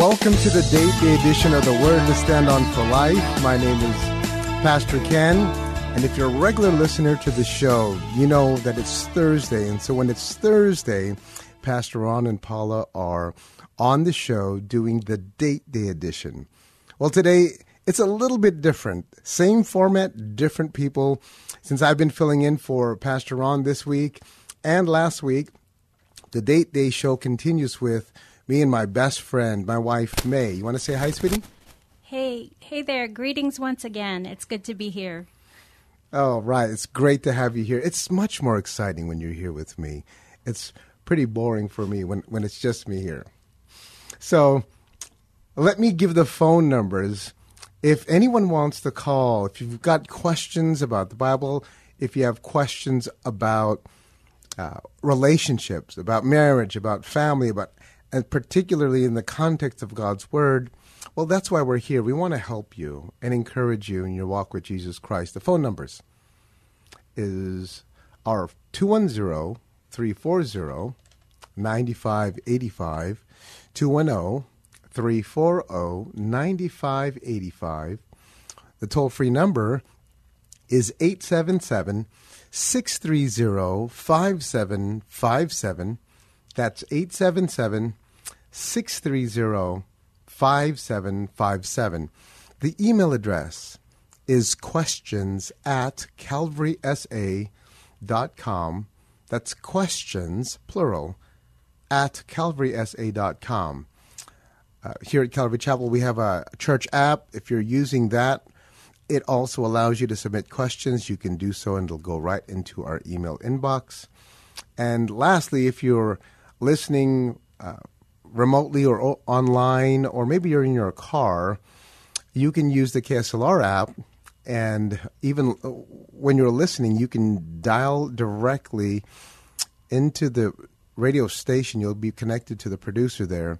Welcome to the date day edition of the Word to Stand On for Life. My name is Pastor Ken, and if you're a regular listener to the show, you know that it's Thursday. And so when it's Thursday, Pastor Ron and Paula are on the show doing the date day edition. Well, today it's a little bit different. Same format, different people. Since I've been filling in for Pastor Ron this week and last week, the date day show continues with me and my best friend, my wife May. You want to say hi, sweetie? Hey, hey there. Greetings once again. It's good to be here. Oh, right. It's great to have you here. It's much more exciting when you're here with me. It's pretty boring for me when, when it's just me here. So let me give the phone numbers. If anyone wants to call, if you've got questions about the Bible, if you have questions about uh, relationships, about marriage, about family, about and particularly in the context of God's Word, well, that's why we're here. We want to help you and encourage you in your walk with Jesus Christ. The phone numbers is our 210 340 9585, 210 340 9585. The toll free number is 877 630 5757. That's 877 630 5757. The email address is questions at calvarysa.com. That's questions, plural, at calvarysa.com. Uh, here at Calvary Chapel, we have a church app. If you're using that, it also allows you to submit questions. You can do so, and it'll go right into our email inbox. And lastly, if you're listening uh, remotely or o- online, or maybe you're in your car, you can use the KSLR app. And even uh, when you're listening, you can dial directly into the radio station. You'll be connected to the producer there.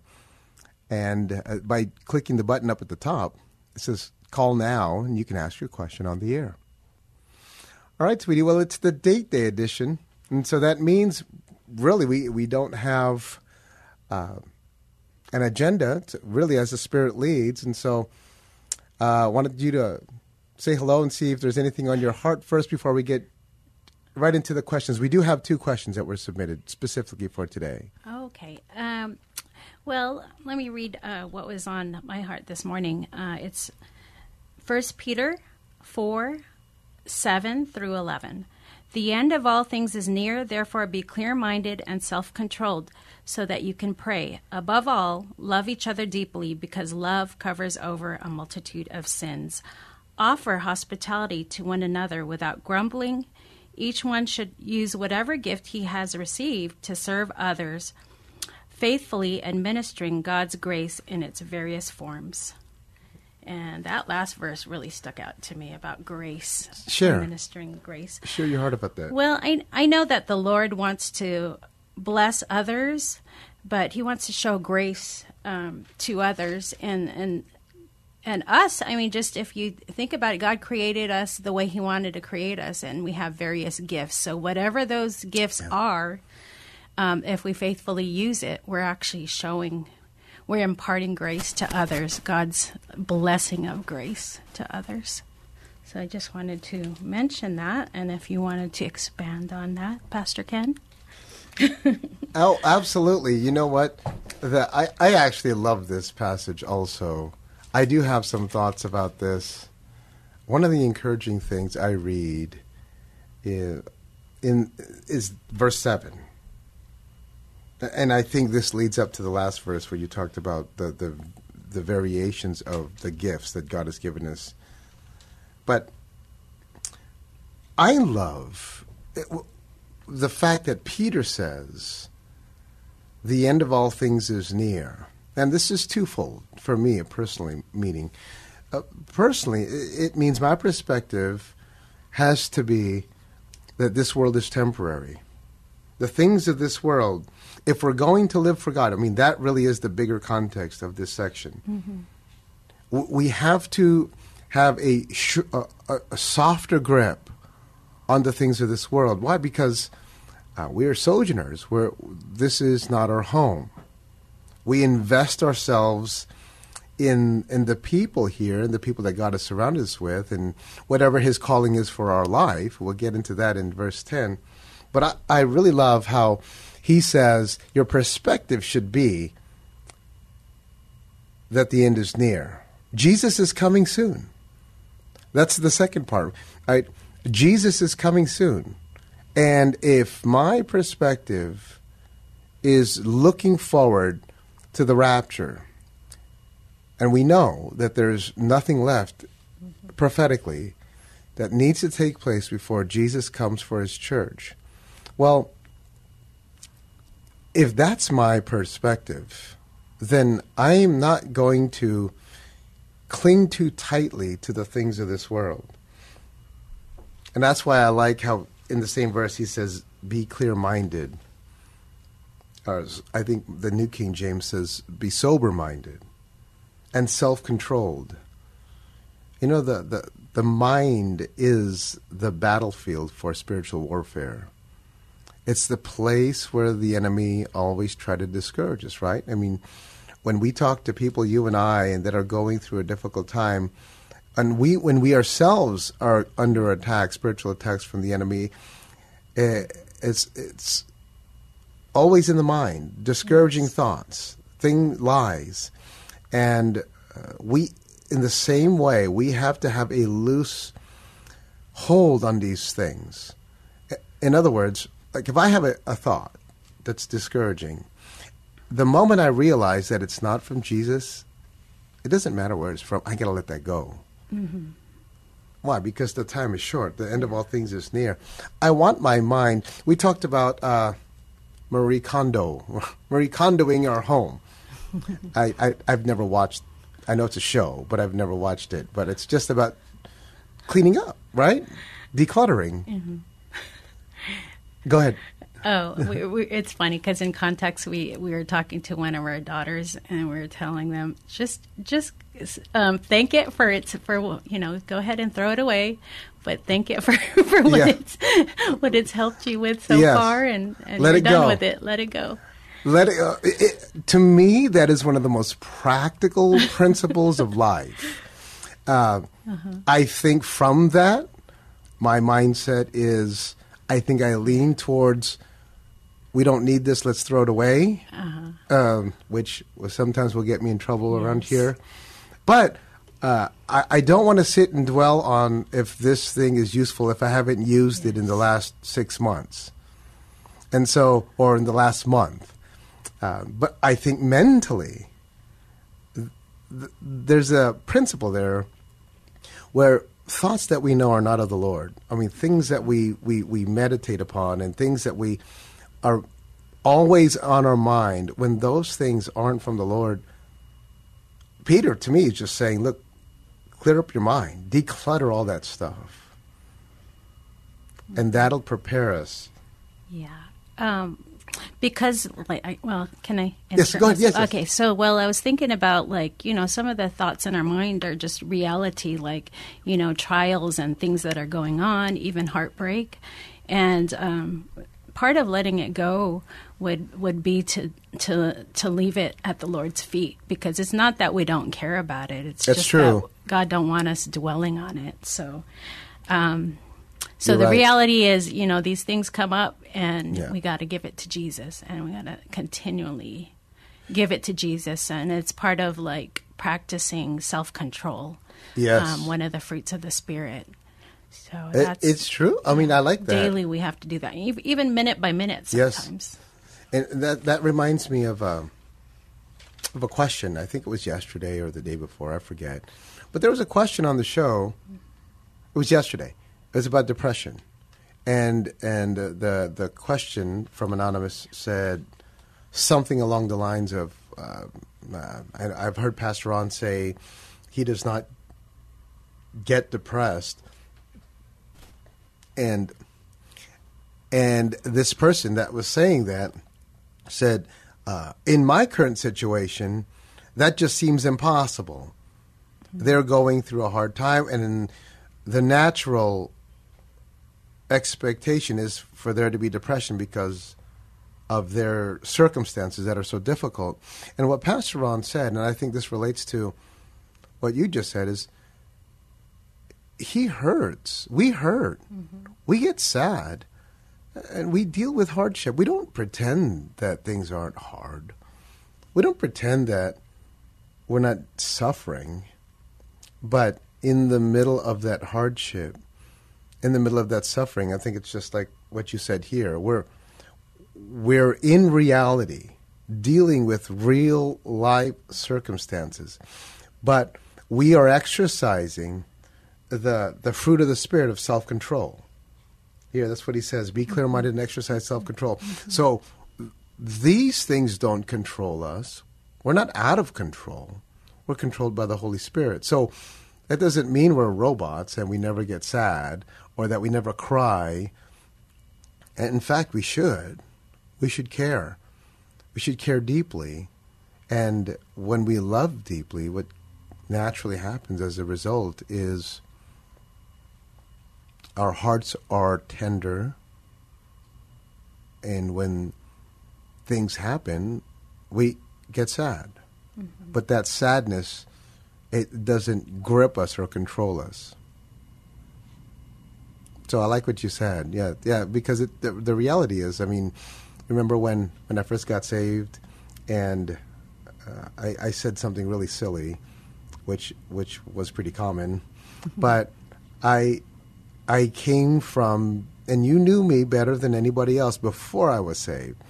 And uh, by clicking the button up at the top, it says call now, and you can ask your question on the air. All right, sweetie. Well, it's the date day edition. And so that means really we, we don't have uh, an agenda, to, really, as the Spirit leads. And so I uh, wanted you to say hello and see if there's anything on your heart first before we get right into the questions. We do have two questions that were submitted specifically for today. Okay. Um, well, let me read uh, what was on my heart this morning. Uh, it's First Peter 4 7 through 11. The end of all things is near, therefore be clear minded and self controlled, so that you can pray. Above all, love each other deeply, because love covers over a multitude of sins. Offer hospitality to one another without grumbling. Each one should use whatever gift he has received to serve others, faithfully administering God's grace in its various forms. And that last verse really stuck out to me about grace, Sure. administering grace. Share your heart about that. Well, I I know that the Lord wants to bless others but He wants to show grace um, to others and and and us. I mean, just if you think about it, God created us the way He wanted to create us, and we have various gifts. So whatever those gifts are, um, if we faithfully use it, we're actually showing. We're imparting grace to others, God's blessing of grace to others. So I just wanted to mention that, and if you wanted to expand on that, Pastor Ken. Oh, absolutely. You know what? The, I, I actually love this passage also. I do have some thoughts about this. One of the encouraging things I read is, in, is verse 7. And I think this leads up to the last verse where you talked about the, the, the variations of the gifts that God has given us. But I love it, the fact that Peter says, the end of all things is near. And this is twofold for me, a personally, meaning. Uh, personally, it means my perspective has to be that this world is temporary. The things of this world, if we're going to live for God, I mean, that really is the bigger context of this section. W- We have to have a, sh- a, a- softer grip on the things of this world. Why? Because uh, we are sojourners. We're, this is not our home. We invest ourselves in in the people here and the people that God has surrounded us with, and whatever His calling is for our life. We'll get into that in verse ten. But I, I really love how he says your perspective should be that the end is near. Jesus is coming soon. That's the second part. Right? Jesus is coming soon. And if my perspective is looking forward to the rapture, and we know that there's nothing left prophetically that needs to take place before Jesus comes for his church. Well, if that's my perspective, then I am not going to cling too tightly to the things of this world. And that's why I like how in the same verse he says, be clear minded. Or uh, I think the New King James says, be sober minded and self controlled. You know, the, the, the mind is the battlefield for spiritual warfare. It's the place where the enemy always try to discourage us, right? I mean, when we talk to people, you and I, and that are going through a difficult time, and we, when we ourselves are under attack, spiritual attacks from the enemy, eh, it's it's always in the mind, discouraging thoughts, thing lies, and uh, we, in the same way, we have to have a loose hold on these things. In other words, like if I have a, a thought that's discouraging, the moment I realize that it's not from Jesus, it doesn't matter where it's from. I gotta let that go. Why? Because the time is short. The end of all things is near. I want my mind. We talked about uh, Marie Kondo, Marie Kondoing our home. I, I I've never watched. I know it's a show, but I've never watched it. But it's just about cleaning up, right? Decluttering. Go ahead. Oh, we, we, it's funny because in context, we we were talking to one of our daughters, and we were telling them just just um, thank it for its for you know go ahead and throw it away, but thank it for for what Yeah. it's what it's helped you with so Yes. far, and, and Let you're it done go. with it. Let it go. Let it, uh, it, to me, that is one of the most practical principles of life. Uh, I think from that, my mindset is I think I lean towards we don't need this, let's throw it away, um, which sometimes will get me in trouble around here. But uh, I, I don't want to sit and dwell on if this thing is useful if I haven't used it in the last six months and so or in the last month. Uh, but I think mentally, th- there's a principle there where thoughts that we know are not of the Lord. I mean, things that we, we, we meditate upon and things that we are always on our mind, when those things aren't from the Lord, Peter, to me, is just saying, look, clear up your mind, declutter all that stuff. And that'll prepare us. Yeah. Um, because like I, well can i Yes, go ahead. Yes, yes. okay so well i was thinking about like you know some of the thoughts in our mind are just reality like you know trials and things that are going on even heartbreak and um, part of letting it go would would be to to to leave it at the lord's feet because it's not that we don't care about it it's That's just true. that god don't want us dwelling on it so um, so You're the right. reality is, you know, these things come up, and Yeah. we got to give it to Jesus, and we got to continually give it to Jesus, and it's part of like practicing self control. Yes. um, one of the fruits of the spirit. So that's it's true. I mean, I like that. daily. We have to do that, even minute by minute. Yes. Sometimes. And that that reminds me of a of a question. I think it was yesterday or the day before. I forget. But there was a question on the show. It was yesterday. It was about depression, and and uh, the the question from anonymous said something along the lines of. Uh, uh, I, I've heard Pastor Ron say he does not get depressed, and and this person that was saying that said, uh, in my current situation, that just seems impossible. They're going through a hard time, and the natural expectation is for there to be depression because of their circumstances that are so difficult. And what Pastor Ron said, and I think this relates to what you just said, is he hurts. We hurt. Mm-hmm. We get sad and we deal with hardship. We don't pretend that things aren't hard. We don't pretend that we're not suffering. But in the middle of that hardship, in the middle of that suffering, I think it's just like what you said here. We're we're in reality dealing with real life circumstances. But we are exercising the the fruit of the spirit of self control. Here, that's what he says. Be mm-hmm. clear minded and exercise self control. So these things don't control us. We're not out of control. We're controlled by the Holy Spirit. So that doesn't mean we're robots and we never get sad or that we never cry. And in fact, we should. We should care. We should care deeply. And when we love deeply, what naturally happens as a result is our hearts are tender. And when things happen, we get sad. Mm-hmm. But that sadness, it doesn't grip us or control us. So I like what you said. Yeah, yeah, because it, the, the reality is, I mean, remember when, when I first got saved and uh, I, I said something really silly, which which was pretty common, but I I came from, and you knew me better than anybody else before I was saved.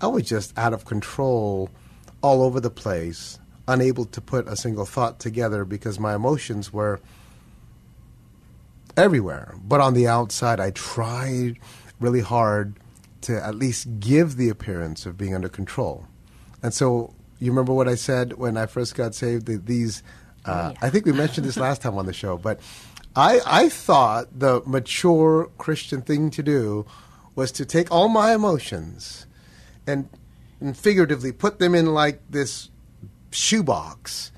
I was just out of control, all over the place, unable to put a single thought together because my emotions were everywhere. But on the outside, I tried really hard to at least give the appearance of being under control. And so, you remember what I said when I first got saved? That these, uh, I think we mentioned this last time on the show, but I, I thought the mature Christian thing to do was to take all my emotions and, and figuratively put them in like this shoebox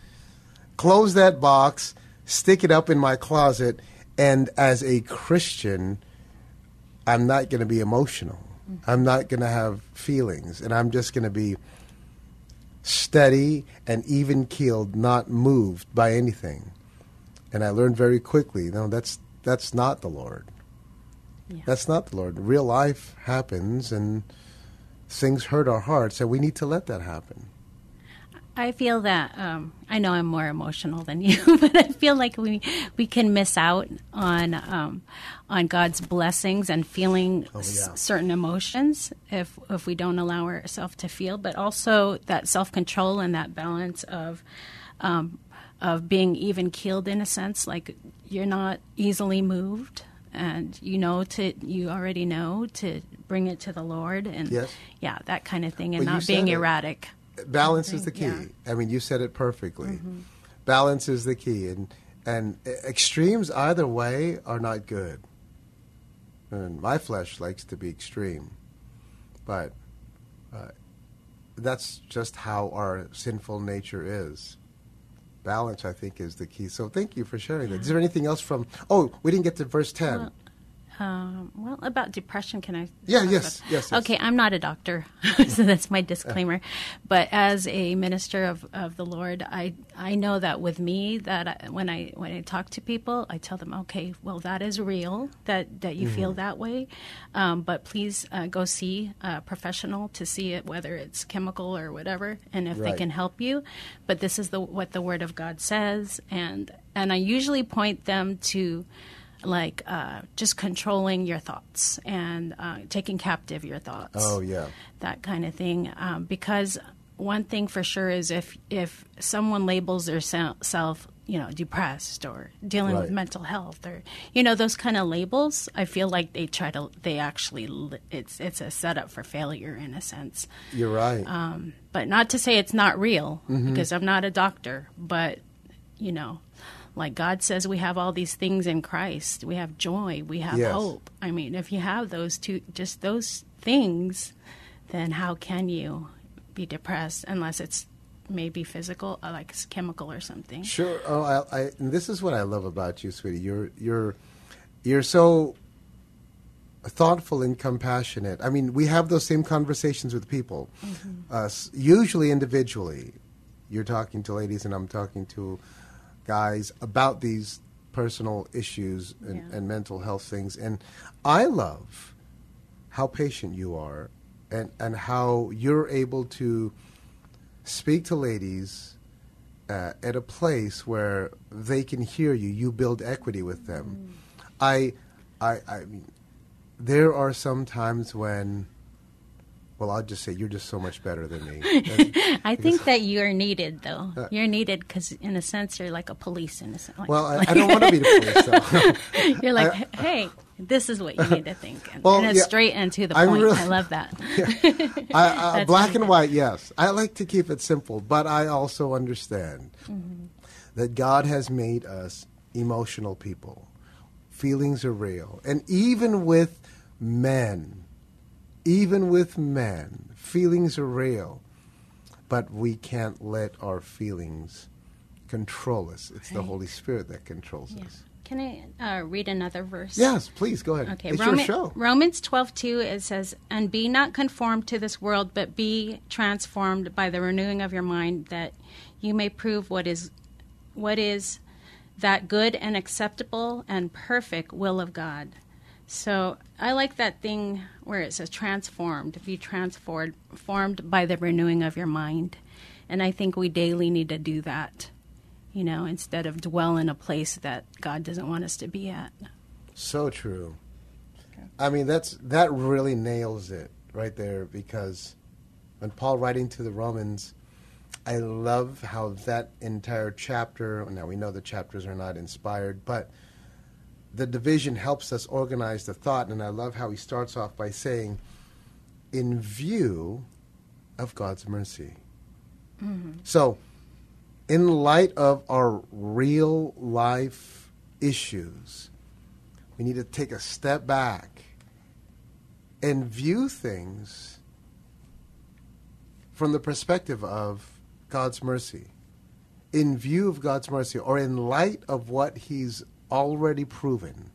close that box, stick it up in my closet, and as a Christian, I'm not going to be emotional. Mm-hmm. I'm not going to have feelings, and I'm just going to be steady and even keeled, not moved by anything. And I learned very quickly, no, that's that's not the Lord. Yeah. That's not the Lord. Real life happens, and things hurt our hearts, and we need to let that happen. I feel that um, I know I'm more emotional than you, but I feel like we we can miss out on um, on God's blessings and feeling s- yeah. certain emotions if if we don't allow ourselves to feel. But also that self control and that balance of um, of being even keeled in a sense, like you're not easily moved. And you know to you already know to bring it to the Lord and Yes. yeah that kind of thing and Well, not being erratic. it. Balance is the key. Yeah. Mm-hmm. I mean, you said it perfectly. Balance is the key, and and extremes either way are not good. And my flesh likes to be extreme, but uh, that's just how our sinful nature is. Balance, I think, is the key. So thank you for sharing that. Is there anything else from? Oh, we didn't get to verse ten. Well, um, well, about depression, can I? Yeah, yes, yes, yes. Okay, I'm not a doctor, so that's my disclaimer. But as a minister of, of the Lord, I I know that with me that I, when I when I talk to people, I tell them, okay, well, that is real that that you feel Mm-hmm. that way, um, but please uh, go see a professional to see it, whether it's chemical or whatever, and if Right. they can help you. But this is the what the Word of God says, and and I usually point them to like uh, just controlling your thoughts and uh, taking captive your thoughts. Oh, yeah. that kind of thing. Um, because one thing for sure is if if someone labels their self, you know, depressed or dealing with mental health or you know those kind of labels, I feel like they try to they actually it's it's a setup for failure in a sense. You're right. Um, but not to say it's not real Mm-hmm. because I'm not a doctor, but you know, like God says we have all these things in Christ. We have joy, we have Yes. hope. I mean, if you have those two just those things, then how can you be depressed unless it's maybe physical, uh, like chemical or something? Sure. Oh, I, I, and this is what I love about you, sweetie. You're you're you're so thoughtful and compassionate. I mean, we have those same conversations with people, uh, usually individually. You're talking to ladies, and I'm talking to guys about these personal issues and, Yeah. and mental health things. And I love how patient you are, and and how you're able to speak to ladies uh, at a place where they can hear you. You build equity with them. I, I, I mean, there are some times when, well, I'll just say you're just so much better than me. I think that you're needed, though. Uh, you're needed because, in a sense, you're like a police. In a sense, like, well, I, I don't want to be the police, though. you're like, hey, this is what you need to think, and, Well, and it's yeah, straight and to the I'm point. really- I love that. I, uh, black and white, yes. I like to keep it simple, but I also understand Mm-hmm. that God has made us emotional people. Feelings are real. And even with men, even with men, feelings are real. But we can't let our feelings control us. It's the Holy Spirit that controls Yeah. us. Can I uh, read another verse? Yes, please go ahead. Okay, it's Roman, your show. Romans twelve two it says, "And be not conformed to this world, but be transformed by the renewing of your mind, that you may prove what is what is that good and acceptable and perfect will of God." So I like that thing where it says transformed, be transformed formed by the renewing of your mind. And I think we daily need to do that, you know, instead of dwell in a place that God doesn't want us to be at. So true. I mean, that's that really nails it right there because when Paul writing to the Romans, I love how that entire chapter. Now we know the chapters are not inspired, but the division helps us organize the thought, and I love how he starts off by saying, "In view of God's mercy." Mm-hmm. So, in light of our real life issues, we need to take a step back and view things from the perspective of God's mercy. In view of God's mercy, or in light of what He's already proven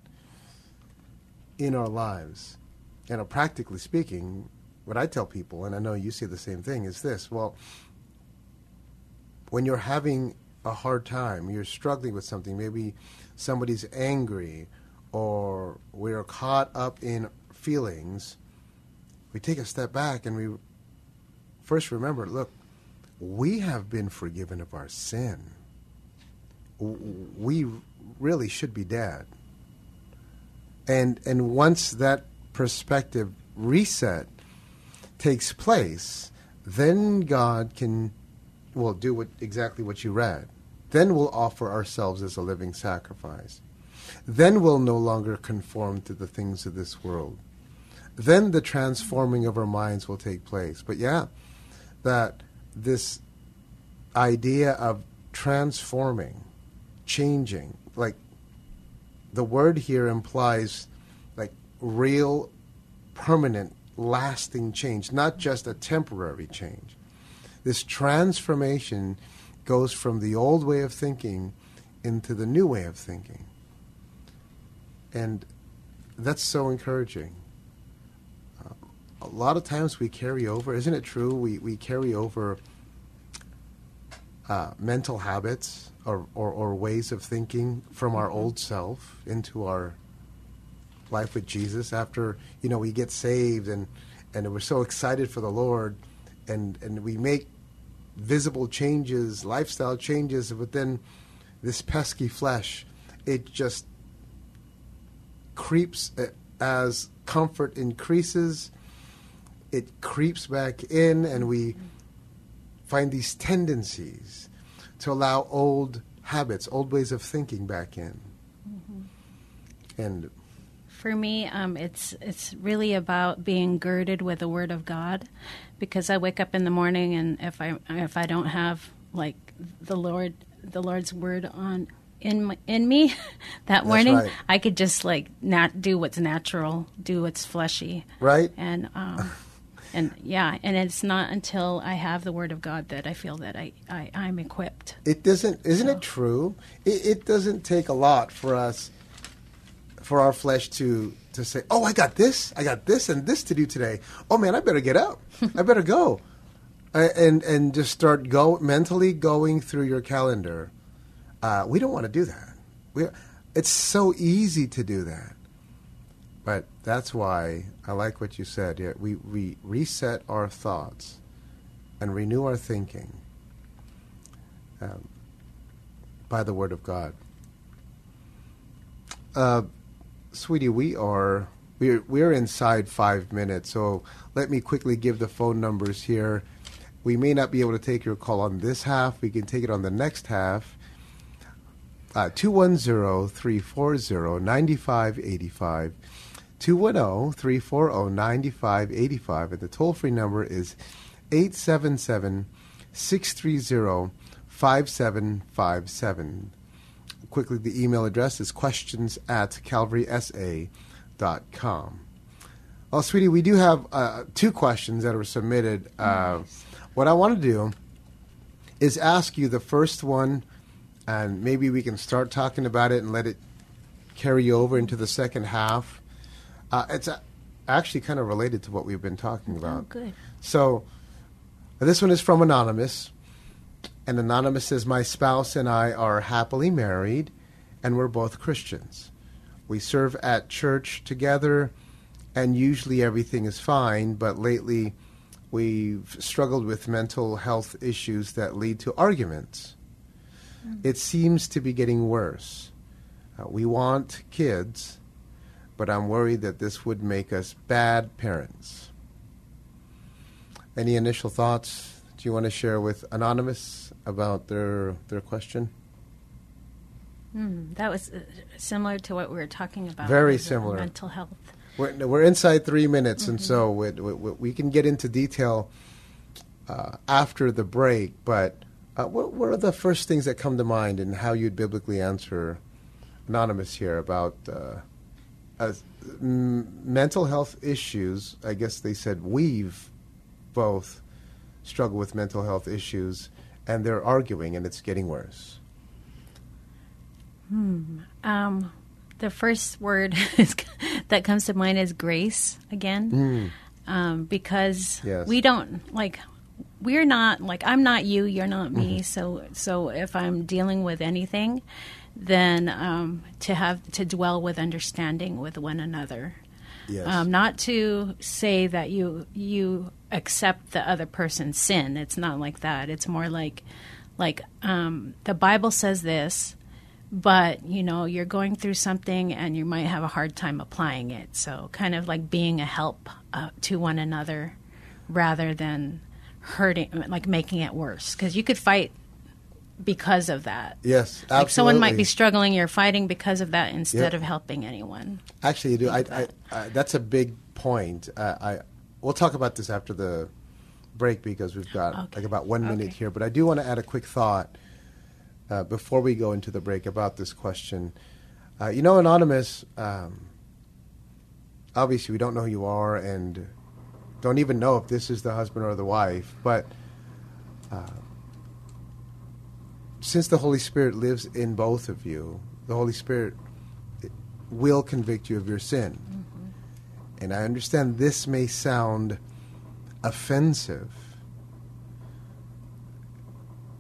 in our lives. You uh, know, practically speaking, what I tell people, and I know you say the same thing, is this well, when you're having a hard time, you're struggling with something, maybe somebody's angry or we're caught up in feelings, we take a step back and we first remember look, we have been forgiven of our sin. We really should be dead. And, and once that perspective reset takes place, then God can will do what, exactly what you read. Then we'll offer ourselves as a living sacrifice. Then we'll no longer conform to the things of this world. Then the transforming of our minds will take place. But yeah, that this idea of transforming, changing, like the word here implies like real, permanent, lasting change, not just a temporary change. This transformation goes from the old way of thinking into the new way of thinking. And that's so encouraging. Uh, a lot of times we carry over, isn't it true? We, we carry over uh, mental habits or, or, or ways of thinking from our old self into our life with Jesus after you know we get saved and and we're so excited for the Lord and and we make visible changes, lifestyle changes, but then this pesky flesh, it just creeps uh, as comfort increases. It creeps back in, and we find these tendencies to allow old habits, old ways of thinking back in. Mm-hmm. And for me, um, it's it's really about being girded with the Word of God, because I wake up in the morning and if I if I don't have like the Lord the Lord's Word on in my, in me that morning, right. I could just like not do what's natural, do what's fleshy, right? And um, and yeah, and it's not until I have the Word of God that I feel that I, I I'm equipped. It doesn't, isn't so. it true? It, it doesn't take a lot for us for our flesh to to say, "Oh, I got this, I got this, and this to do today. Oh man, I better get up. I better go," and and just start go mentally going through your calendar. Uh, we don't want to do that. We, it's so easy to do that, but that's why I like what you said. Yeah, we we reset our thoughts and renew our thinking um, by the Word of God. Uh, sweetie, we are we're we're inside five minutes, so let me quickly give the phone numbers here. We may not be able to take your call on this half. We can take it on the next half. Uh, 210-340-9585. 210-340-9585. And the toll-free number is 877-630-5757 quickly, the email address is questions at calvarysa.com. Well, sweetie, we do have uh, two questions that were submitted. Uh, nice. What I want to do is ask you the first one, and maybe we can start talking about it and let it carry over into the second half. Uh, it's actually kind of related to what we've been talking about. Oh, good. So, this one is from Anonymous. And Anonymous says, My spouse and I are happily married, and we're both Christians. We serve at church together, and usually everything is fine, but lately we've struggled with mental health issues that lead to arguments. Mm. It seems to be getting worse. Uh, we want kids, but I'm worried that this would make us bad parents. Any initial thoughts do you want to share with Anonymous? about their their question? Mm, that was uh, similar to what we were talking about. Very similar. Mental health. We're, we're inside three minutes, mm-hmm. and so we, we, we, can get into detail uh, after the break. But uh, what, what, are the first things that come to mind, and how you'd biblically answer anonymous here about uh, m- mental health issues? I guess they said we've both struggled with mental health issues and they're arguing, and it's getting worse? Hmm. Um, the first word that comes to mind is grace again, mm. um, because yes. we don't like we're not like I'm not you, you're not me. Mm-hmm. So so if I'm dealing with anything, then um, to have to dwell with understanding with one another. Yes. Um, not to say that you you accept the other person's sin. It's not like that. It's more like like um, the Bible says this, but you know you're going through something and you might have a hard time applying it. So kind of like being a help uh, to one another rather than hurting, like making it worse. Because you could fight because of that. Yes, absolutely. Like someone might be struggling, you're fighting because of that instead yep. of helping anyone. Actually, you do. I. I, I, that's a big point. Uh, I we'll talk about this after the break because we've got okay. like about one minute okay. here. But I do want to add a quick thought uh, before we go into the break about this question. Uh, you know, anonymous. Um, obviously, we don't know who you are, and don't even know if this is the husband or the wife, but uh, since the Holy Spirit lives in both of you, the Holy Spirit will convict you of your sin. Mm-hmm. And I understand this may sound offensive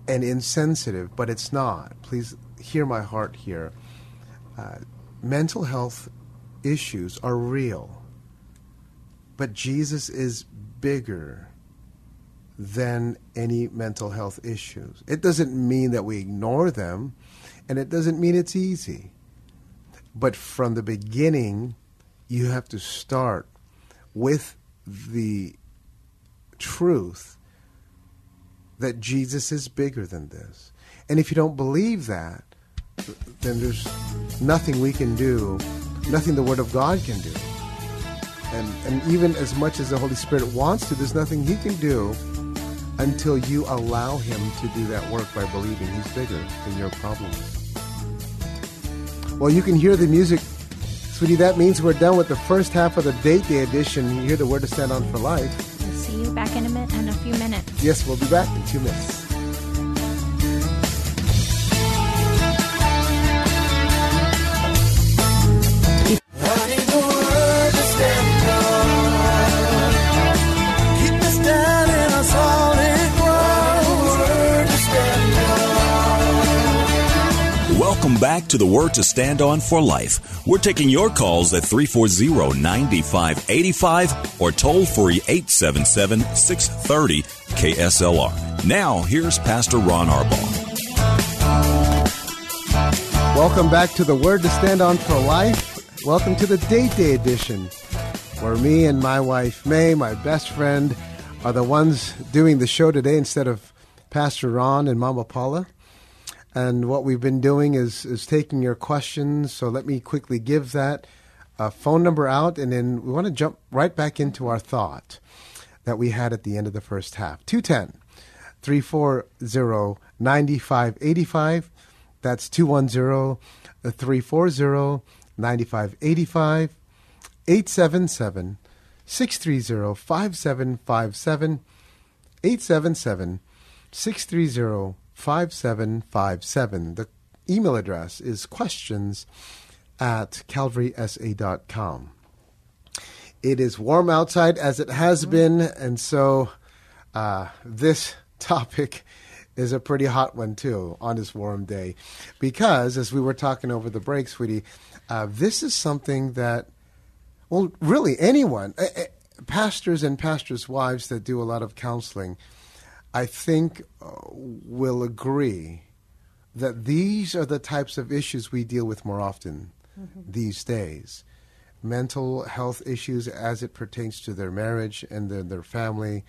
and insensitive, but it's not. Please hear my heart here. Uh, mental health issues are real, but Jesus is bigger than any mental health issues. It doesn't mean that we ignore them, and it doesn't mean it's easy. But from the beginning, you have to start with the truth that Jesus is bigger than this. And if you don't believe that, then there's nothing we can do, nothing the Word of God can do. And, and even as much as the Holy Spirit wants to, there's nothing He can do until you allow Him to do that work by believing He's bigger than your problems. Well, you can hear the music. Sweetie, that means we're done with the first half of the date day edition. You hear the word to stand on for life. We'll see you back in a, minute, in a few minutes. Yes, we'll be back in two minutes. Back to the Word to Stand On for Life. We're taking your calls at 340 9585 or toll free 877 630 KSLR. Now, here's Pastor Ron Arbaugh. Welcome back to the Word to Stand On for Life. Welcome to the Date Day edition, where me and my wife May, my best friend, are the ones doing the show today instead of Pastor Ron and Mama Paula. And what we've been doing is, is taking your questions. So let me quickly give that uh, phone number out, and then we want to jump right back into our thought that we had at the end of the first half. 210 340 9585. That's 210 340 9585. 877 630 5757. 877 630 5757. The email address is questions at calvarysa.com. It is warm outside as it has been, and so uh, this topic is a pretty hot one too on this warm day. Because, as we were talking over the break, sweetie, uh, this is something that, well, really anyone, uh, pastors and pastors' wives that do a lot of counseling, I think uh, will agree that these are the types of issues we deal with more often mm-hmm. these days. Mental health issues as it pertains to their marriage and their, their family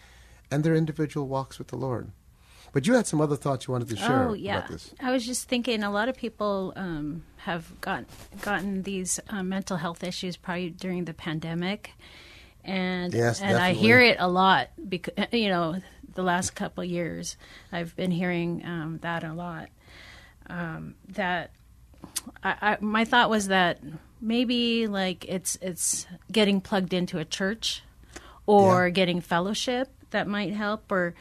and their individual walks with the Lord. But you had some other thoughts you wanted to share oh, yeah. about this. I was just thinking a lot of people um, have got, gotten these uh, mental health issues probably during the pandemic. And yes, and I hear it a lot because you know the last couple years, I've been hearing um, that a lot. Um, that I, I, my thought was that maybe like it's it's getting plugged into a church or yeah. getting fellowship that might help, or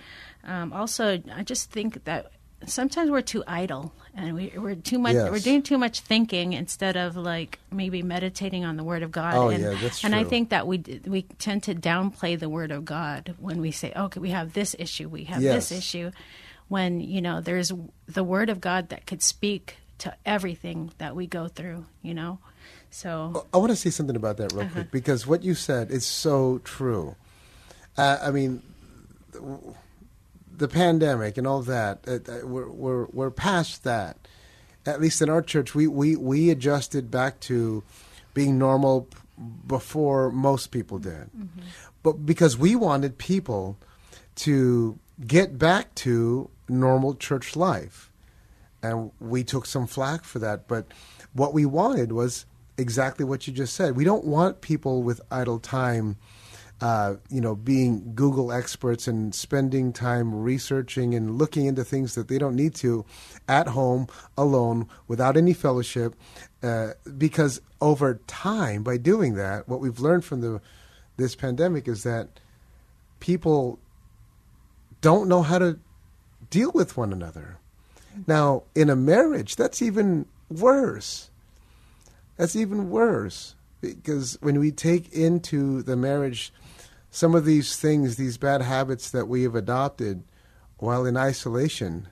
um, also I just think that sometimes we're too idle and we, are too much yes. we're doing too much thinking instead of like maybe meditating on the word of god oh, and, yeah, that's true. and i think that we we tend to downplay the word of god when we say okay we have this issue we have yes. this issue when you know there's the word of god that could speak to everything that we go through you know so i want to say something about that real uh-huh. quick because what you said is so true uh, i mean the pandemic and all that, uh, uh, we're, we're, we're past that. At least in our church, we, we, we adjusted back to being normal before most people did. Mm-hmm. But because we wanted people to get back to normal church life. And we took some flack for that. But what we wanted was exactly what you just said. We don't want people with idle time uh, you know, being Google experts and spending time researching and looking into things that they don't need to at home alone without any fellowship. Uh, because over time, by doing that, what we've learned from the this pandemic is that people don't know how to deal with one another. Now, in a marriage, that's even worse. That's even worse because when we take into the marriage some of these things, these bad habits that we have adopted while in isolation,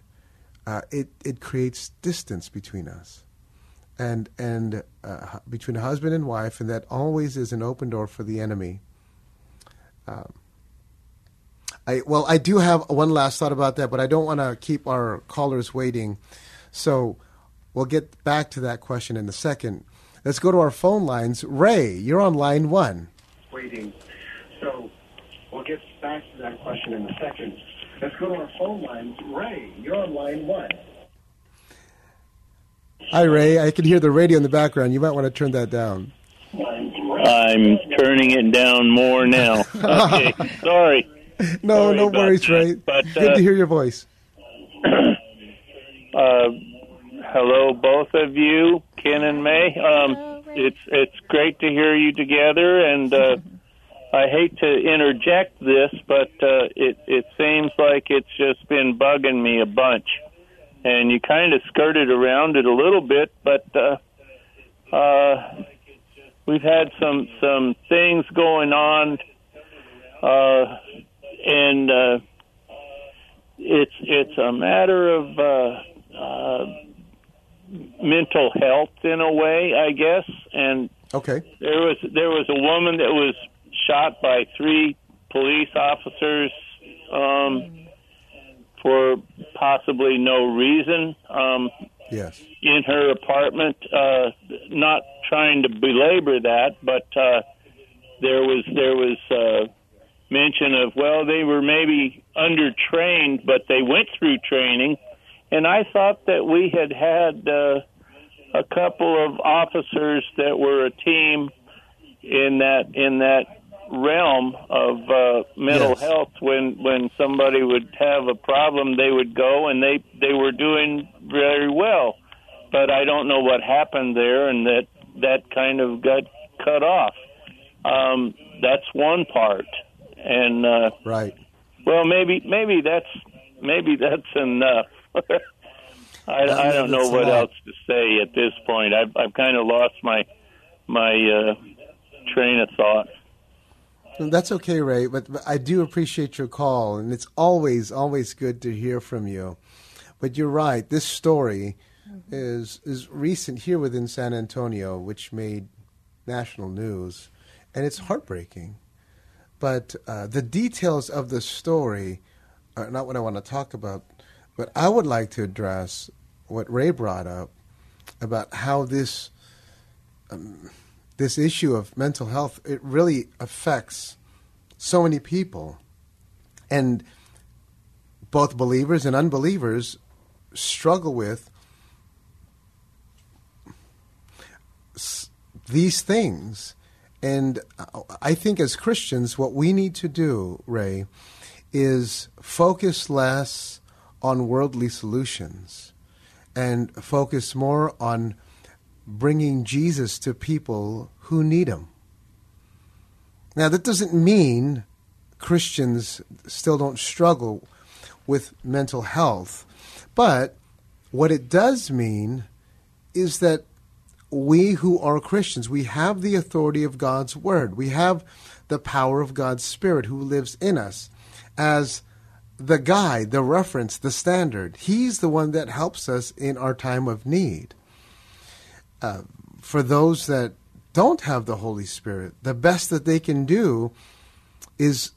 uh, it it creates distance between us, and and uh, between husband and wife, and that always is an open door for the enemy. Um, I well, I do have one last thought about that, but I don't want to keep our callers waiting, so we'll get back to that question in a second. Let's go to our phone lines. Ray, you're on line one. Waiting. So we'll get back to that question in a second. Let's go to our phone lines. Ray, you're on line one. Hi, Ray. I can hear the radio in the background. You might want to turn that down. I'm turning it down more now. Okay, sorry. No, Sorry no worries, that, Ray. but, Good uh, to hear your voice. Uh, hello, both of you, Ken and May. Um, Hello, it's it's great to hear you together, and uh, I hate to interject this, but uh, it it seems like it's just been bugging me a bunch, and you kind of skirted around it a little bit, but uh, uh, we've had some some things going on, uh, and uh, it's it's a matter of uh, uh, mental health in a way, I guess. And Okay. there was there was a woman that was shot by three police officers um, for possibly no reason um, Yes. in her apartment. Uh, not trying to belabor that, but uh, there was there was uh, mention of well, they were maybe undertrained, but they went through training, and I thought that we had had uh, a couple of officers that were a team in that in that realm of uh, mental Yes. health. When when somebody would have a problem, they would go, and they they were doing very well. But I don't know what happened there, and that that kind of got cut off. Um, that's one part, and uh, Right. well, maybe maybe that's maybe that's enough. I, No, I don't know what else to say at this point. I've I've kind of lost my my uh, train of thought. That's okay, Ray, but, but I do appreciate your call, and it's always, always good to hear from you. But you're right. This story is is recent here within San Antonio, which made national news, and it's heartbreaking. But uh, the details of the story are not what I want to talk about. But I would like to address what Ray brought up about how this this issue of mental health it really affects so many people. And both believers and unbelievers struggle with these things. And i think as christians what we need to do ray is focus less on worldly solutions and focus more on bringing Jesus to people who need him. Now, that doesn't mean Christians still don't struggle with mental health, but what it does mean is that we who are Christians, we have the authority of God's Word. We have the power of God's Spirit who lives in us as the guide, the reference, the standard. He's the one that helps us in our time of need Um, for those that don't have the Holy Spirit, the best that they can do is,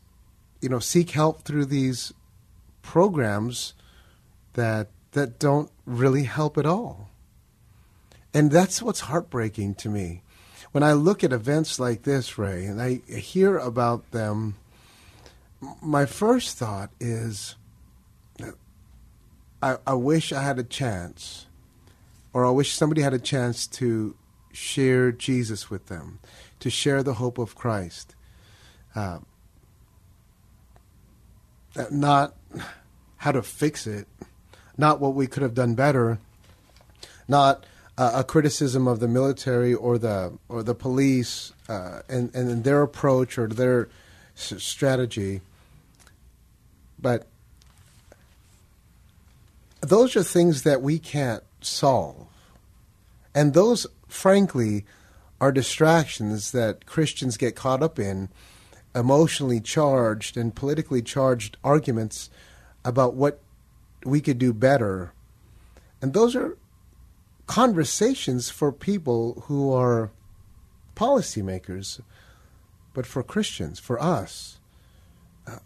you know, seek help through these programs that that don't really help at all. And that's what's heartbreaking to me. When I look at events like this, Ray, and I hear about them, my first thought is I, I wish I had a chance or I wish somebody had a chance to share Jesus with them, to share the hope of Christ. Uh, not how to fix it, not what we could have done better, not uh, a criticism of the military or the or the police uh, and and their approach or their strategy, But those are things that we can't solve. And those, frankly, are distractions that Christians get caught up in, emotionally charged and politically charged arguments about what we could do better. And those are conversations for people who are policymakers, but for Christians, for us, uh,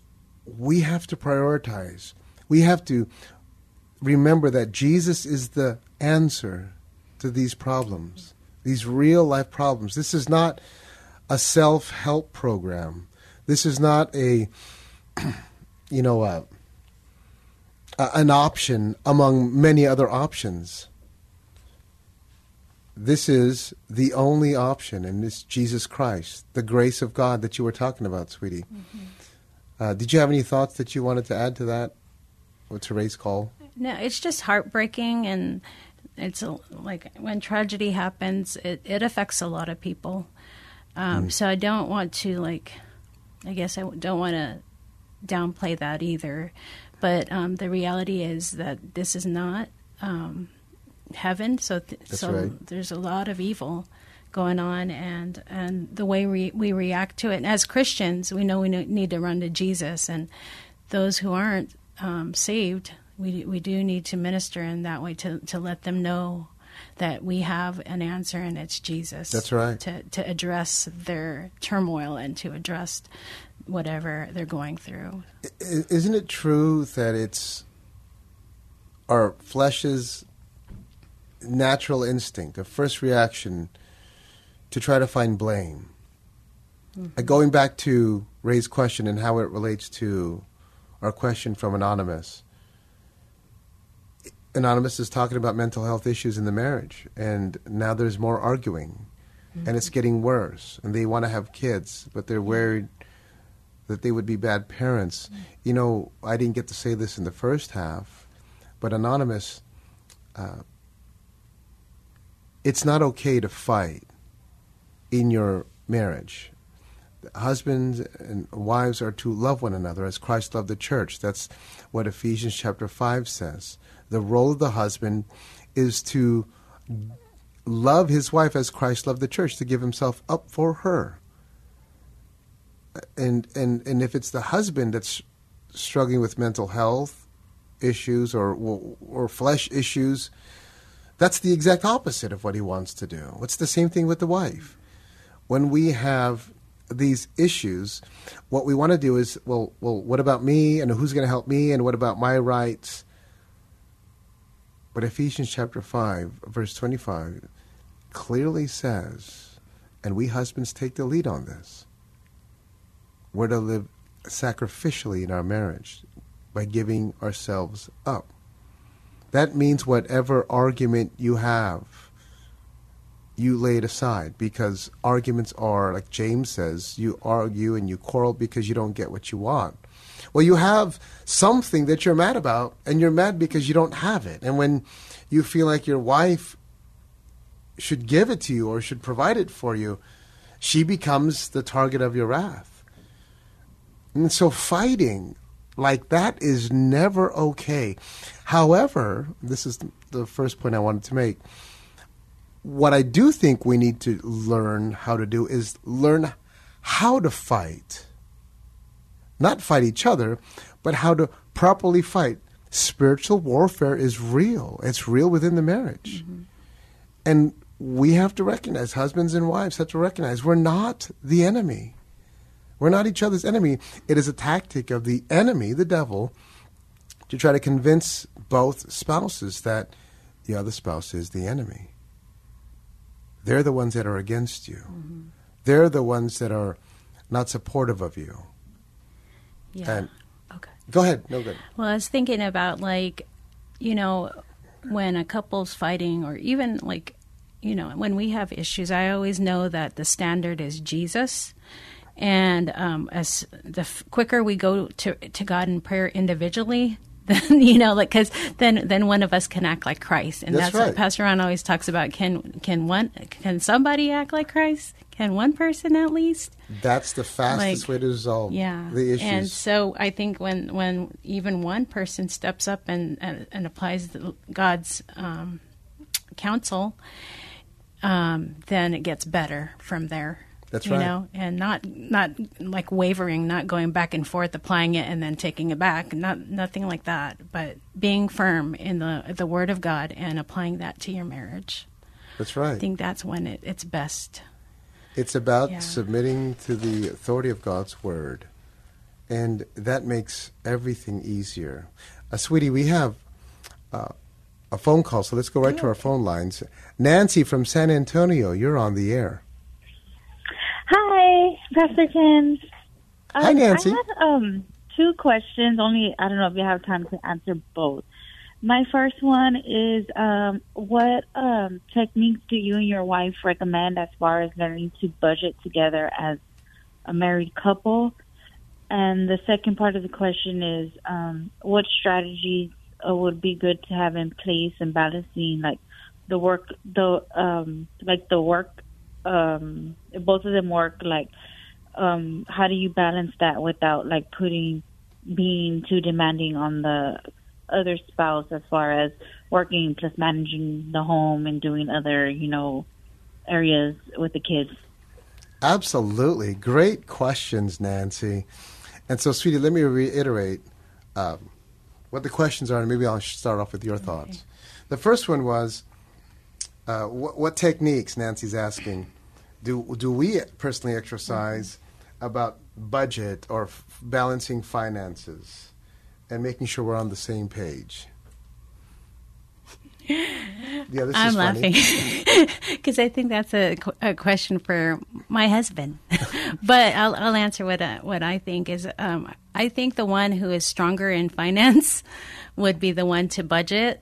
we have to prioritize. We have to remember that Jesus is the answer to these problems, these real life problems. This is not a self help program. This is not a, you know, a, a, an option among many other options. This is the only option, and it's Jesus Christ, the grace of God that you were talking about, sweetie. Mm-hmm. Uh, did you have any thoughts that you wanted to add to that? What's Ray's call? No, it's just heartbreaking, and it's a, like when tragedy happens, it, it affects a lot of people. Um, mm. So I don't want to like, I guess I don't want to downplay that either. But um, the reality is that this is not um, heaven. So th- so right. there's a lot of evil going on, and and the way we we react to it. And as Christians, we know we need to run to Jesus, and those who aren't um, saved, we we do need to minister in that way to to let them know that we have an answer and it's Jesus. That's right. To to address their turmoil and to address whatever they're going through. Isn't it true that it's our flesh's natural instinct, a first reaction to try to find blame? Mm-hmm. going back to Ray's question and how it relates to our question from Anonymous. Anonymous is talking about mental health issues in the marriage, and now there's more arguing, mm-hmm. and it's getting worse. And they want to have kids, but they're worried that they would be bad parents. Mm-hmm. You know, I didn't get to say this in the first half, but Anonymous, uh, it's not okay to fight in your marriage. Husbands and wives are to love one another as Christ loved the church. That's what Ephesians chapter 5 says the role of the husband is to love his wife as Christ loved the church, to give himself up for her. And and and if it's the husband that's struggling with mental health issues or or flesh issues, that's the exact opposite of what he wants to do. It's the same thing with the wife. When we have these issues, what we want to do is, well, well, what about me, and who's going to help me, and what about my rights? But Ephesians chapter 5, verse 25, clearly says, and we husbands take the lead on this, we're to live sacrificially in our marriage by giving ourselves up. That means whatever argument you have, you lay it aside because arguments are, like James says, you argue and you quarrel because you don't get what you want. Well, you have something that you're mad about, and you're mad because you don't have it. And when you feel like your wife should give it to you or should provide it for you, she becomes the target of your wrath. And so fighting like that is never okay. However, this is the first point I wanted to make. What I do think we need to learn how to do is learn how to fight not fight each other, but how to properly fight. Spiritual warfare is real. It's real within the marriage. Mm-hmm. And we have to recognize, husbands and wives have to recognize, we're not the enemy. We're not each other's enemy. It is a tactic of the enemy, the devil, to try to convince both spouses that the other spouse is the enemy. They're the ones that are against you. Mm-hmm. They're the ones that are not supportive of you. Yeah. And okay. Go ahead. No good. Well, I was thinking about like, you know, when a couple's fighting, or even like, you know, when we have issues, I always know that the standard is Jesus. And um, as the f- quicker we go to to God in prayer individually, then you know, like because then then one of us can act like Christ, and that's, that's right. what Pastor Ron always talks about. Can can one can somebody act like Christ? can one person at least? That's the fastest Like, way to resolve Yeah. the issues. And so I think when, when even one person steps up and, and, and applies the, God's um, counsel, um, then it gets better from there. That's right. you right. know, and not not like wavering, not going back and forth, applying it and then taking it back. Not nothing like that, but being firm in the the Word of God and applying that to your marriage. That's right. I think that's when it, it's best. It's about Yeah. submitting to the authority of God's word. And that makes everything easier. Uh, sweetie, we have uh, a phone call, so let's go right to our phone lines. Nancy from San Antonio, you're on the air. Hi, Pastor Ken. Um, Hi, Nancy. I have um, two questions. Only I don't know if you have time to answer both. My first one is um, what um, techniques do you and your wife recommend as far as learning to budget together as a married couple? And the second part of the question is um, what strategies uh, would be good to have in place in balancing like the work the um, like the work um both of them work like um how do you balance that without like putting being too demanding on the other spouse as far as working plus managing the home and doing other you know areas with the kids Absolutely. Great questions, Nancy. And so, sweetie, let me reiterate um, what the questions are, and maybe I'll start off with your thoughts. The first one was uh, what, what techniques, Nancy's asking, do, do we personally exercise about budget or f- balancing finances and making sure we're on the same page? Yeah, this I'm is laughing because I think that's a, a question for my husband. but I'll, I'll answer what I, what I think is. Um, I think the one who is stronger in finance would be the one to budget.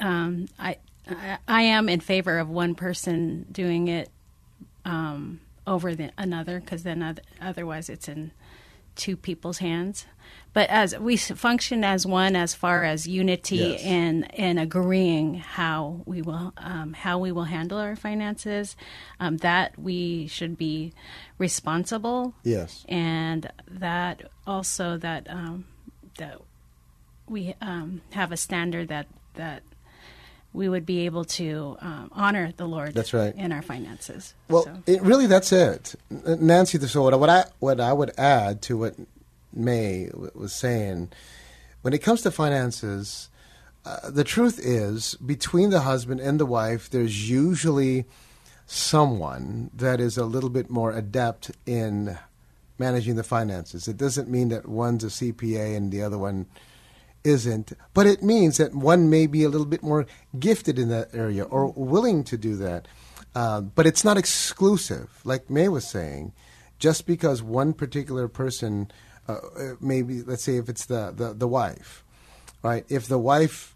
Um, I, I I am in favor of one person doing it um, over the, another because then oth- otherwise it's in two people's hands. But as we function as one, as far as unity Yes. and and agreeing how we will um, how we will handle our finances, um, that we should be responsible. Yes. and that also that um, that we um, have a standard that that we would be able to um, honor the Lord. That's right. in our finances. Well, So- it, really, that's it, Nancy. So what, I- what I would add to what May was saying, when it comes to finances, uh, the truth is between the husband and the wife, there's usually someone that is a little bit more adept in managing the finances. It doesn't mean that one's a CPA and the other one isn't, but it means that one may be a little bit more gifted in that area or willing to do that. Uh, but it's not exclusive, like May was saying. Just because one particular person, uh, maybe let's say if it's the, the, the wife, right? If the wife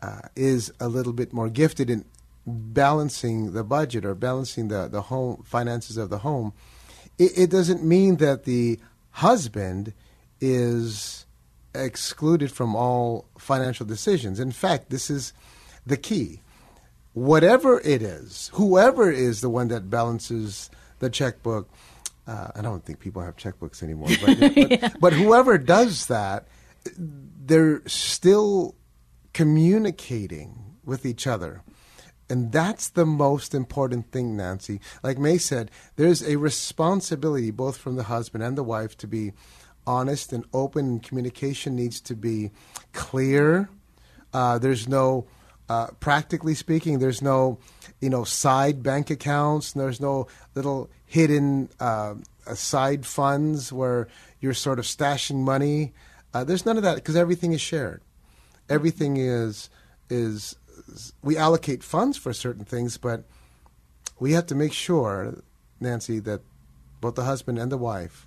uh, is a little bit more gifted in balancing the budget or balancing the, the home finances of the home, it, it doesn't mean that the husband is excluded from all financial decisions. In fact, this is the key. Whatever it is, whoever is the one that balances the checkbook, uh, I don't think people have checkbooks anymore, but, but, but whoever does that, they're still communicating with each other. And that's the most important thing, Nancy. Like May said, there's a responsibility both from the husband and the wife to be honest and open, communication needs to be clear. Uh, there's no, uh, practically speaking, there's no, you know, side bank accounts. There's no little hidden uh, uh, side funds where you're sort of stashing money. Uh, there's none of that because everything is shared. Everything is is we allocate funds for certain things, but we have to make sure, Nancy, that both the husband and the wife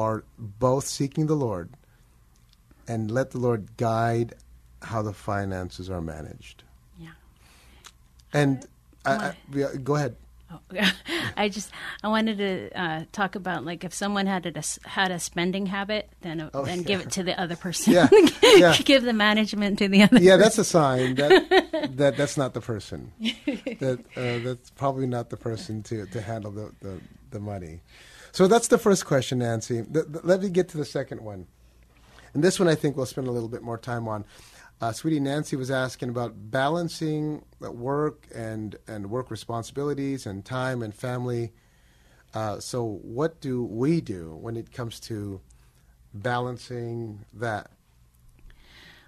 are both seeking the Lord and let the Lord guide how the finances are managed. Yeah. And I, I, yeah, go ahead. I just I wanted to uh, talk about like if someone had a had a spending habit, then uh, Oh, then yeah. give it to the other person. Yeah, yeah. give the management to the other. Yeah, person. that's a sign that that that's not the person. That uh, that's probably not the person to, to handle the, the, the money. So that's the first question, Nancy. The, the- let me get to the second one. And this one I think we'll spend a little bit more time on. Uh, sweetie Nancy was asking about balancing uh, work and, and work responsibilities and time and family. Uh, so, what do we do when it comes to balancing that?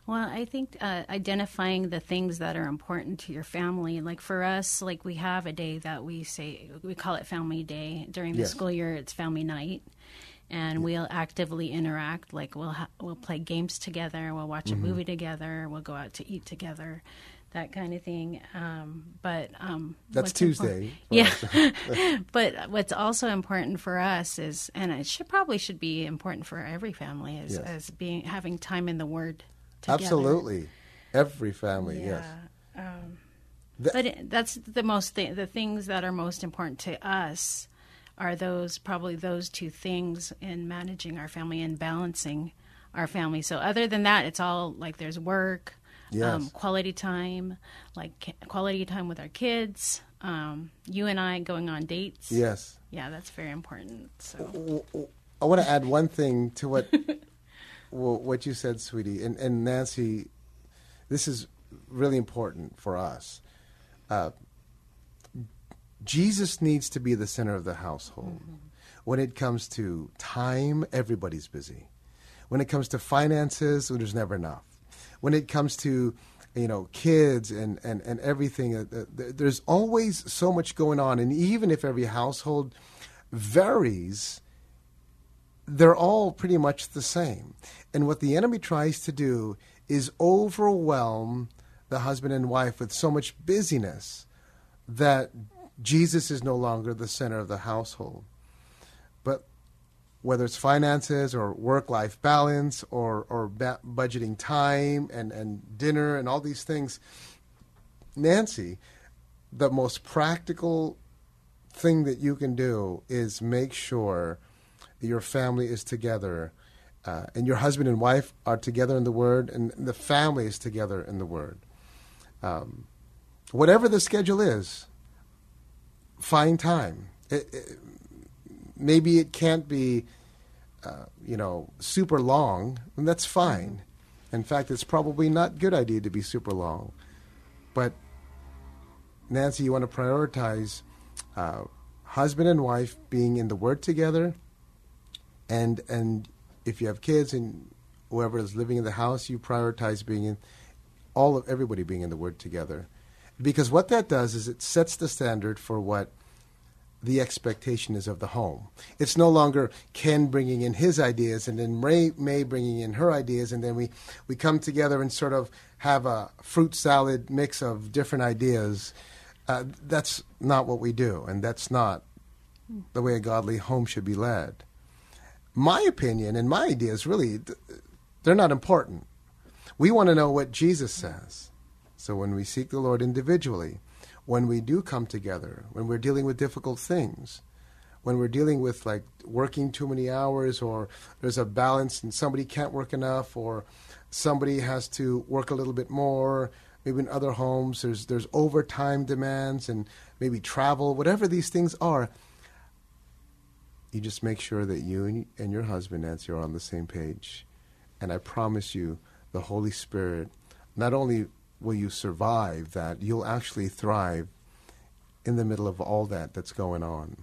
Well, I think uh, identifying the things that are important to your family. Like for us, like we have a day that we say we call it Family Day during the Yes. school year. It's Family Night, and we'll actively interact. Like we'll ha- we'll play games together. We'll watch Mm-hmm. a movie together. We'll go out to eat together. That kind of thing. Um, but um, That's Tuesday. for Yeah. but what's also important for us is, and it should probably should be important for every family, is, Yes. is being having time in the Word. Together. Absolutely. Every family, yes. Um, Th- but it, that's the most th- the things that are most important to us are those probably those two things in managing our family and balancing our family. So other than that, it's all like there's work, um, quality time, like quality time with our kids. Um, you and I going on dates. Yes. Yeah, that's very important. So I want to add one thing to what w- what you said, sweetie, and, and Nancy. This is really important for us. Uh, Jesus needs to be the center of the household. When it comes to time, everybody's busy. When it comes to finances, there's never enough. When it comes to you know kids and and and everything, uh, uh, th- there's always so much going on. And even if every household varies, they're all pretty much the same. And what the enemy tries to do is overwhelm the husband and wife with so much busyness that Jesus is no longer the center of the household. But whether it's finances or work life balance or, or ba- budgeting time and, and dinner and all these things, Nancy, the most practical thing that you can do is make sure that your family is together uh, and your husband and wife are together in the Word and the family is together in the Word. Um, whatever the schedule is, find time. It, it, maybe it can't be, uh, you know, super long, and that's fine. In fact, it's probably not a good idea to be super long. But Nancy, you want to prioritize uh, husband and wife being in the Word together, and and if you have kids and whoever is living in the house, you prioritize being in all of everybody being in the Word together, because what that does is it sets the standard for what the expectation is of the home. It's no longer Ken bringing in his ideas and then Ray May bringing in her ideas, and then we, we come together and sort of have a fruit salad mix of different ideas. Uh, that's not what we do, and that's not the way a godly home should be led. My opinion and my ideas really they're not important. We want to know what Jesus says. So when we seek the Lord individually, when we do come together, when we're dealing with difficult things, when we're dealing with like working too many hours or there's a balance and somebody can't work enough or somebody has to work a little bit more, maybe in other homes there's there's overtime demands and maybe travel, whatever these things are, you just make sure that you and, and your husband Nancy are on the same page. And I promise you the Holy Spirit not only will you survive that, you'll actually thrive in the middle of all that that's going on.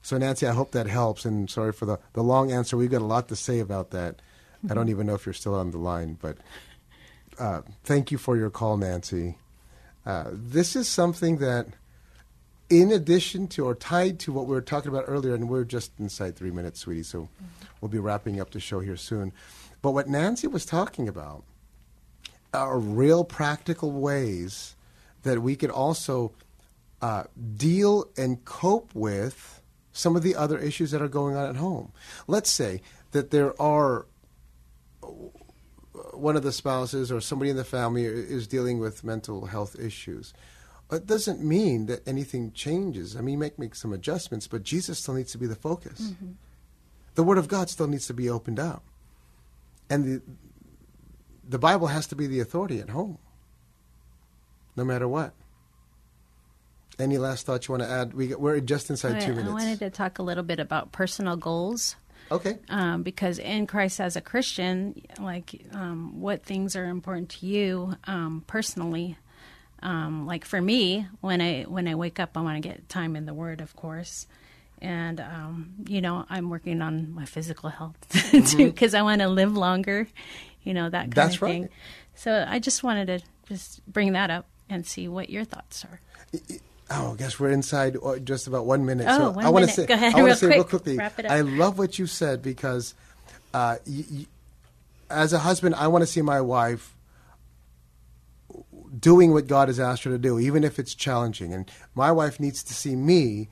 So, Nancy, I hope that helps. And sorry for the, the long answer. We've got a lot to say about that. I don't even know if you're still on the line, but uh, thank you for your call, Nancy. Uh, this is something that, in addition to or tied to what we were talking about earlier, and we're just inside three minutes, sweetie, so we'll be wrapping up the show here soon. But what Nancy was talking about are real practical ways that we could also uh, deal and cope with some of the other issues that are going on at home. Let's say that there are one of the spouses or somebody in the family is dealing with mental health issues. It doesn't mean that anything changes. I mean, you make make some adjustments, but Jesus still needs to be the focus. Mm-hmm. The Word of God still needs to be opened up, and the the Bible has to be the authority at home, no matter what. Any last thoughts you want to add? We, we're just inside I, two I minutes. wanted to talk a little bit about personal goals. Okay. um, because in Christ as a Christian, like um, what things are important to you um, personally. Um, like for me, when I when I wake up, I want to get time in the Word, of course, and um, you know I'm working on my physical health too because I want to live longer, you know that kind Mm-hmm. That's of thing. right. So I just wanted to just bring that up and see what your thoughts are. Oh, I guess we're inside uh, just about one minute. Oh, so one I want to say, Go ahead, I want real to say real quickly. Wrap it up. I love what you said because, uh, y- y- as a husband, I want to see my wife doing what God has asked her to do, even if it's challenging. And my wife needs to see me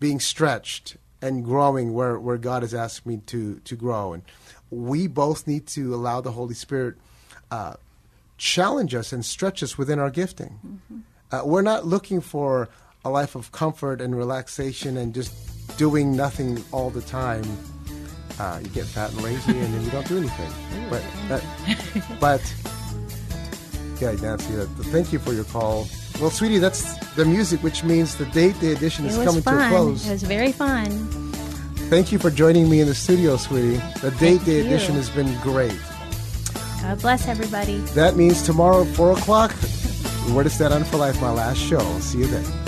being stretched and growing where, where God has asked me to to grow. And we both need to allow the Holy Spirit uh, challenge us and stretch us within our gifting. Uh, we're not looking for a life of comfort and relaxation and just doing nothing all the time. Uh, you get fat and lazy, and then you don't do anything. But, that, but yeah, Nancy, thank you for your call. Well, sweetie, that's the music, which means the date day edition is coming to a close. It was very fun. Thank you for joining me in the studio, sweetie. The date day edition has been great. God bless everybody. That means tomorrow, 4 o'clock, Word to Stand On for Life, my last show. See you then.